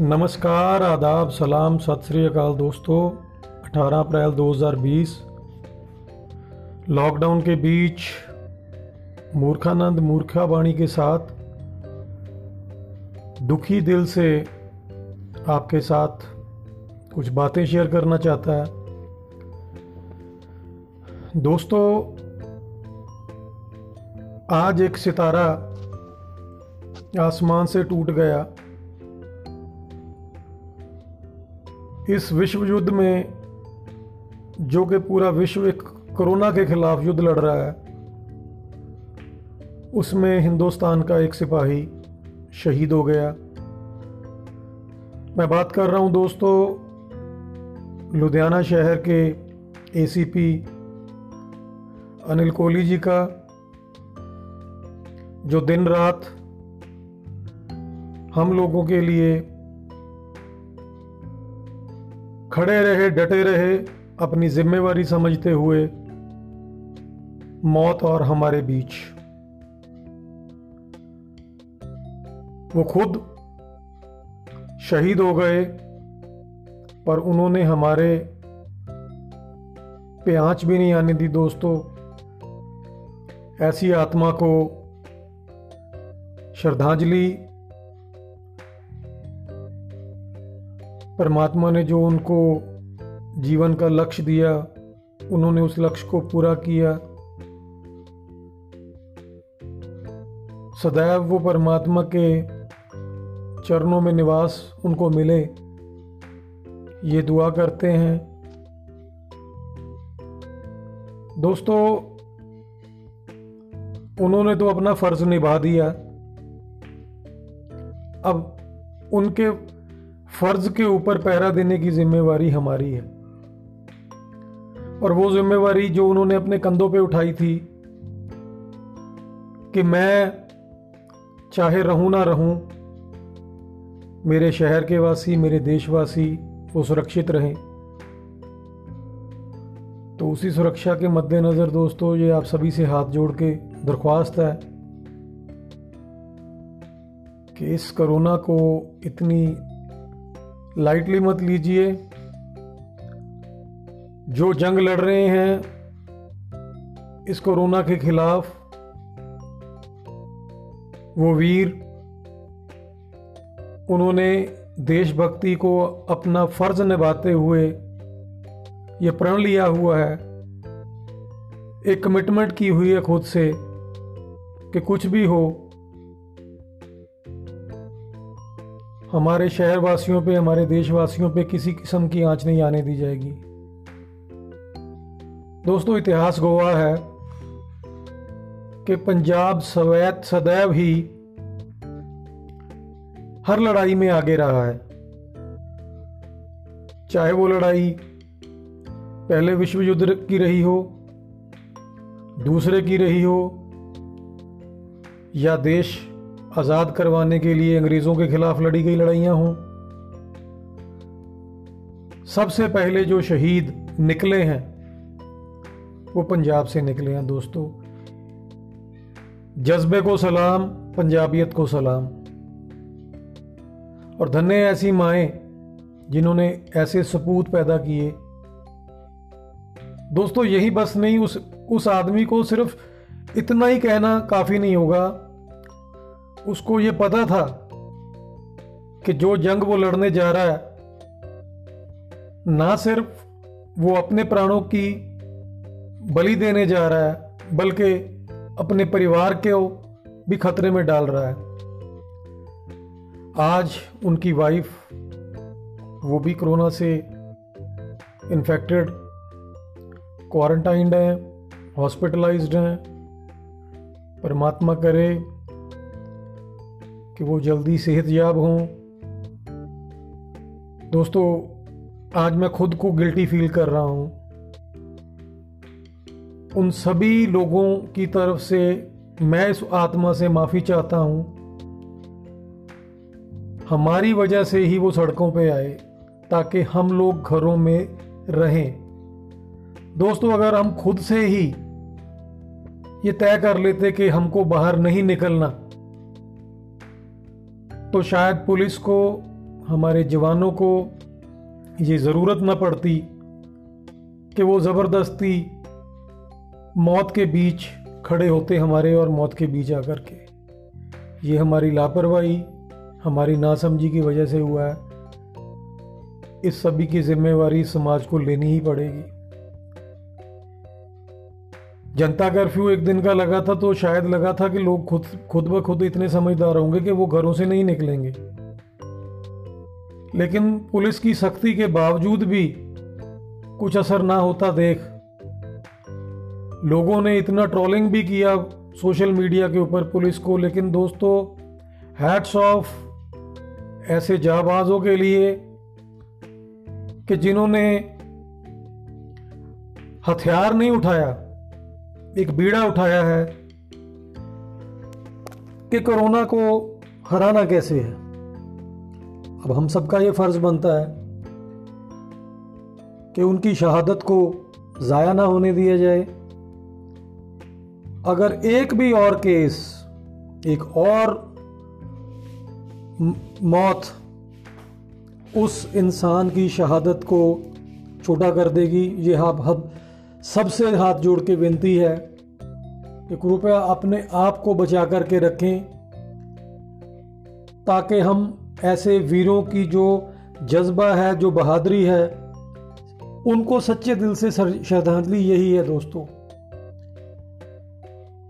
नमस्कार, आदाब, सलाम, सत श्री अकाल दोस्तों। 18 अप्रैल 2020 लॉकडाउन के बीच मूर्खानंद मूर्खा वाणी के साथ दुखी दिल से आपके साथ कुछ बातें शेयर करना चाहता है। दोस्तों, आज एक सितारा आसमान से टूट गया। इस विश्व युद्ध में, जो कि पूरा विश्व एक कोरोना के खिलाफ युद्ध लड़ रहा है, उसमें हिंदुस्तान का एक सिपाही शहीद हो गया। मैं बात कर रहा हूँ दोस्तों, लुधियाना शहर के एसीपी अनिल कोहली जी का, जो दिन रात हम लोगों के लिए खड़े रहे, डटे रहे, अपनी जिम्मेवारी समझते हुए मौत और हमारे बीच। वो खुद शहीद हो गए, पर उन्होंने हमारे पे आँच भी नहीं आने दी दोस्तों। ऐसी आत्मा को श्रद्धांजलि परमात्मा ने जो उनको जीवन का लक्ष्य दिया, उन्होंने उस लक्ष्य को पूरा किया। सदैव वो परमात्मा के चरणों में निवास उनको मिले। ये दुआ करते हैं। दोस्तों, उन्होंने तो अपना फ़र्ज़ निभा दिया। अब उनके फ़र्ज़ के ऊपर पहरा देने की जिम्मेवारी हमारी है। और वो जिम्मेवारी जो उन्होंने अपने कंधों पे उठाई थी कि मैं चाहे रहूँ ना रहूँ, मेरे शहर के वासी, मेरे देशवासी वो सुरक्षित रहें। तो उसी सुरक्षा के मद्देनज़र दोस्तों, ये आप सभी से हाथ जोड़ के दरख्वास्त है कि इस कोरोना को इतनी लाइटली मत लीजिए। जो जंग लड़ रहे हैं इस कोरोना के खिलाफ वो वीर, उन्होंने देशभक्ति को अपना फ़र्ज़ निभाते हुए ये प्रण लिया हुआ है। एक कमिटमेंट की हुई है खुद से कि कुछ भी हो हमारे शहरवासियों पे, हमारे देशवासियों पे किसी किस्म की आँच नहीं आने दी जाएगी। दोस्तों, इतिहास गोवा है कि पंजाब सवैत सदैव ही हर लड़ाई में आगे रहा है। चाहे वो लड़ाई पहले विश्व युद्ध की रही हो, दूसरे की रही हो, या देश आज़ाद करवाने के लिए अंग्रेज़ों के खिलाफ लड़ी गई लड़ाइयाँ हों। सबसे पहले जो शहीद निकले हैं, वो पंजाब से निकले हैं दोस्तों। जज्बे को सलाम, पंजाबियत को सलाम। और धन्य ऐसी माएँ जिन्होंने ऐसे सपूत पैदा किए। दोस्तों, यही बस नहीं, उस उस आदमी को सिर्फ़ इतना ही कहना काफ़ी नहीं होगा। उसको ये पता था कि जो जंग वो लड़ने जा रहा है, ना सिर्फ़ वो अपने प्राणों की बलि देने जा रहा है, बल्कि अपने परिवार के भी खतरे में डाल रहा है। आज उनकी वाइफ वो भी कोरोना से इन्फेक्टेड क्वारंटाइंड हैं हॉस्पिटलाइज्ड हैं। परमात्मा करे कि वो जल्दी सेहत याब हों। दोस्तों, आज मैं खुद को गिल्टी फील कर रहा हूँ। उन सभी लोगों की तरफ़ से मैं इस आत्मा से माफ़ी चाहता हूँ। हमारी वजह से ही वो सड़कों पे आए, ताकि हम लोग घरों में रहें। दोस्तों, अगर हम खुद से ही ये तय कर लेते कि हमको बाहर नहीं निकलना तो शायद पुलिस को, हमारे जवानों को ये ज़रूरत न पड़ती कि वो ज़बरदस्ती मौत के बीच खड़े होते हमारे और मौत के बीच आकर के। ये हमारी लापरवाही, हमारी नासमझी की वजह से हुआ है। इस सभी की जिम्मेवारी समाज को लेनी ही पड़ेगी। जनता कर्फ्यू एक दिन का लगा था तो शायद लगा था कि लोग खुद खुद ब खुद इतने समझदार होंगे कि वो घरों से नहीं निकलेंगे। लेकिन पुलिस की सख्ती के बावजूद भी कुछ असर ना होता देख, लोगों ने इतना ट्रोलिंग भी किया सोशल मीडिया के ऊपर पुलिस को। लेकिन दोस्तों हैट्स ऑफ़ ऐसे जाबाजों के लिए कि जिन्होंने हथियार नहीं उठाया। एक बीड़ा उठाया है कि कोरोना को हराना कैसे है? अब हम सबका ये फ़र्ज़ बनता है कि उनकी शहादत को ज़ाया ना होने दिया जाए। अगर एक भी और केस, एक और मौत उस इंसान की शहादत को छोटा कर देगी, ये हम हम सबसे हाथ जोड़ के विनती है कि कृपया अपने आप को बचा करके रखें, ताकि हम ऐसे वीरों की जो जज्बा है, जो बहादुरी है, उनको सच्चे दिल से श्रद्धांजलि यही है दोस्तों।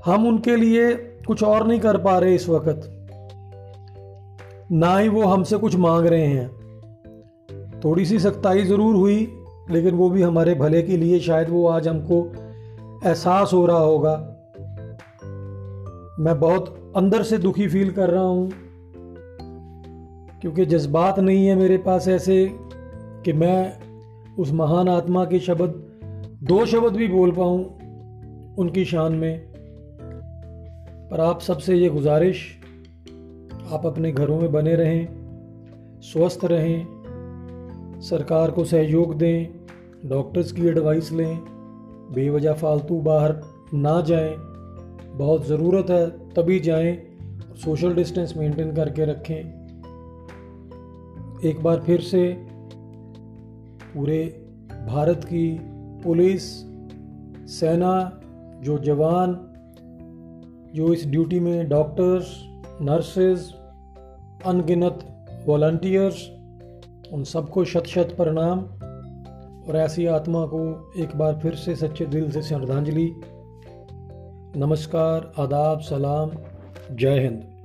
हम उनके लिए कुछ और नहीं कर पा रहे इस वक्त। ना ही वो हमसे कुछ मांग रहे हैं। थोड़ी सी सख्ताई ज़रूर हुई लेकिन वो भी हमारे भले के लिए शायद वो आज हमको एहसास हो रहा होगा। मैं बहुत अंदर से दुखी फील कर रहा हूँ, क्योंकि जज्बात नहीं है मेरे पास ऐसे कि मैं उस महान आत्मा के शब्द, दो शब्द भी बोल पाऊँ उनकी शान में। पर आप सबसे ये गुजारिश, आप अपने घरों में बने रहें, स्वस्थ रहें सरकार को सहयोग दें डॉक्टर्स की एडवाइस लें, बेवजह फालतू बाहर ना जाएँ। बहुत ज़रूरत है तभी जाएँ सोशल डिस्टेंस मेंटेन करके रखें। एक बार फिर से पूरे भारत की पुलिस, सेना, जो जवान, जो इस ड्यूटी में डॉक्टर्स नर्सेज अनगिनत वॉल्टियर्स उन सबको शत शत प्रणाम। और ऐसी आत्मा को एक बार फिर से सच्चे दिल से श्रद्धांजलि। नमस्कार, आदाब, सलाम, जय हिंद।